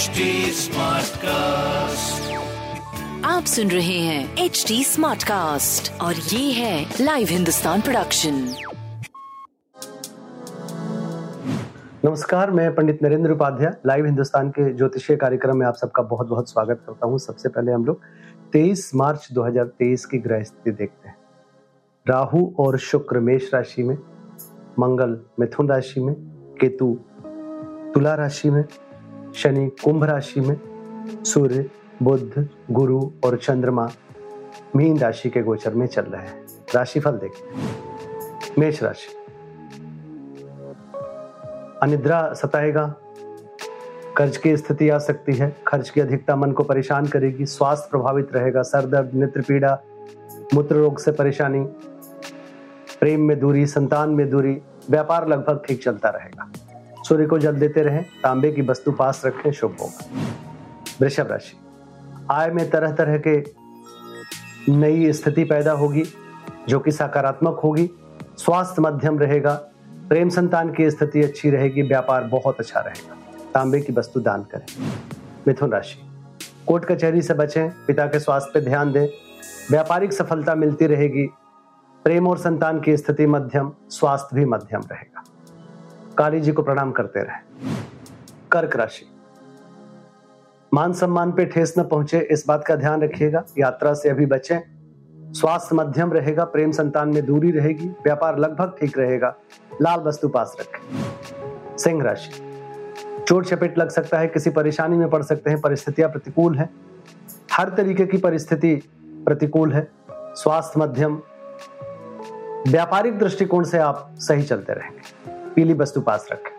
HD Smartcast. आप सुन रहे हैं एच डी स्मार्ट कास्ट और ये है लाइव हिंदुस्तान प्रोडक्शन नमस्कार मैं पंडित नरेंद्र उपाध्याय लाइव हिंदुस्तान के ज्योतिषीय कार्यक्रम में आप सबका बहुत बहुत स्वागत करता हूँ। सबसे पहले हम लोग 23 मार्च 2023 की ग्रह स्थिति देखते हैं। राहु और शुक्र मेष राशि में मंगल मिथुन राशि में केतु तुला राशि में शनि कुंभ राशि में सूर्य बुद्ध गुरु और चंद्रमा मीन राशि के गोचर में चल रहे हैं। राशिफल देखते हैं मेष राशि। अनिद्रा सताएगा। कर्ज की स्थिति आ सकती है। खर्च की अधिकता मन को परेशान करेगी। स्वास्थ्य प्रभावित रहेगा। सर दर्द नेत्र पीड़ा मूत्र रोग से परेशानी, प्रेम में दूरी, संतान में दूरी, व्यापार लगभग ठीक चलता रहेगा। सूर्य को जल देते रहें, तांबे की वस्तु पास रखें, शुभ होगा वृषभ राशि। आय में तरह तरह के नई स्थिति पैदा होगी, जो कि सकारात्मक होगी। स्वास्थ्य मध्यम रहेगा, प्रेम संतान की स्थिति अच्छी रहेगी, व्यापार बहुत अच्छा रहेगा। तांबे की वस्तु दान करें। मिथुन राशि। कोर्ट कचहरी से बचें, पिता के स्वास्थ्य पर ध्यान दें। व्यापारिक सफलता मिलती रहेगी। प्रेम और संतान की स्थिति मध्यम, स्वास्थ्य भी मध्यम रहेगा। काली जी को प्रणाम करते रहे। कर्क राशि। मान सम्मान पे ठेस न पहुँचे, इस बात का ध्यान रखिएगा। यात्रा से अभी बचें। स्वास्थ्य मध्यम रहेगा, प्रेम संतान में दूरी रहेगी, व्यापार लगभग ठीक रहेगा। लाल वस्तु पास रखें। सिंह राशि। चोट चपेट लग सकता है, किसी परेशानी में पड़ सकते हैं, परिस्थितियाँ प्रतिकूल हैं। हर तरीके की परिस्थिति प्रतिकूल है। स्वास्थ्य मध्यम। व्यापारिक दृष्टिकोण से आप सही चलते रहेंगे। पीली वस्तु पास रखें।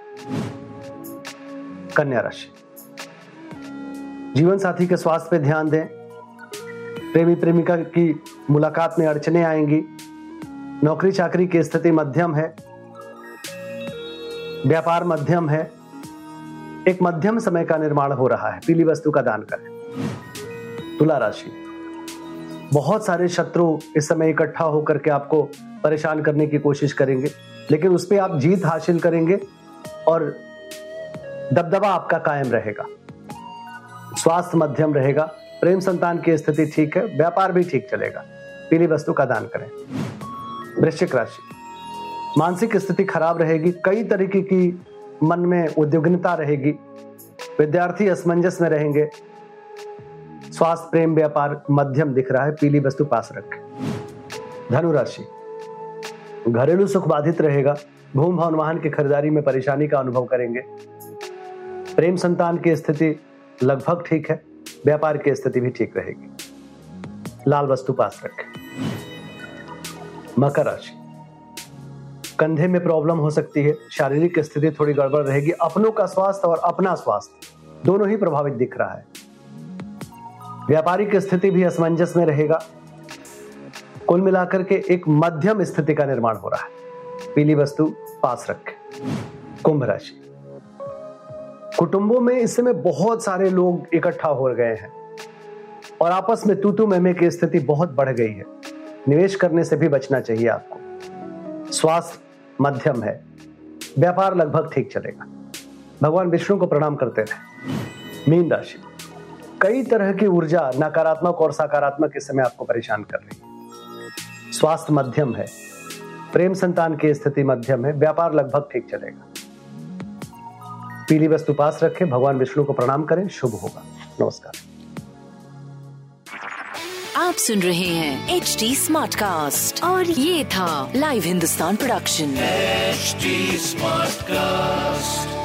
कन्या राशि। जीवन साथी के स्वास्थ्य पे ध्यान दें। प्रेमी प्रेमिका की मुलाकात में अड़चने आएँगी। नौकरी चाकरी की स्थिति मध्यम है। व्यापार मध्यम है। एक मध्यम समय का निर्माण हो रहा है। पीली वस्तु का दान करें। तुला राशि। बहुत सारे शत्रु इस समय इकट्ठा होकर के आपको परेशान करने की कोशिश करेंगे। लेकिन उस पर आप जीत हासिल करेंगे और दबदबा आपका कायम रहेगा। स्वास्थ्य मध्यम रहेगा, प्रेम संतान की स्थिति ठीक है, व्यापार भी ठीक चलेगा। पीली वस्तु का दान करें। वृश्चिक राशि। मानसिक स्थिति खराब रहेगी, कई तरीके की मन में उद्योगनता रहेगी। विद्यार्थी असमंजस में रहेंगे स्वास्थ्य प्रेम व्यापार मध्यम दिख रहा है, पीली वस्तु पास रखें। धनुराशि। घरेलू सुख बाधित रहेगा भूम भवन वाहन की खरीदारी में परेशानी का अनुभव करेंगे। प्रेम संतान की स्थिति लगभग ठीक है, व्यापार की स्थिति भी ठीक रहेगी। लाल वस्तु पास रखें। मकर राशि। कंधे में प्रॉब्लम हो सकती है, शारीरिक स्थिति थोड़ी गड़बड़ रहेगी, अपनों का स्वास्थ्य और अपना स्वास्थ्य दोनों ही प्रभावित दिख रहा है। व्यापारिक स्थिति भी असमंजस में रहेगा। कुल मिलाकर के एक मध्यम स्थिति का निर्माण हो रहा है। पीली वस्तु पास रखें। कुंभ राशि। कुटुंबों में इस समय बहुत सारे लोग इकट्ठा हो गए हैं और आपस में तूतू मेमे की स्थिति बहुत बढ़ गई है। निवेश करने से भी बचना चाहिए आपको। स्वास्थ्य मध्यम है। व्यापार लगभग ठीक चलेगा। भगवान विष्णु को प्रणाम करते रहे। मीन राशि। कई तरह की ऊर्जा नकारात्मक और सकारात्मक इस समय आपको परेशान कर रही है। स्वास्थ्य मध्यम है। प्रेम संतान की स्थिति मध्यम है। व्यापार लगभग ठीक चलेगा। पीली वस्तु पास रखें। भगवान विष्णु को प्रणाम करें। शुभ होगा। नमस्कार। आप सुन रहे हैं एच डी स्मार्ट कास्ट और ये था live Hindustan production HD Smartcast.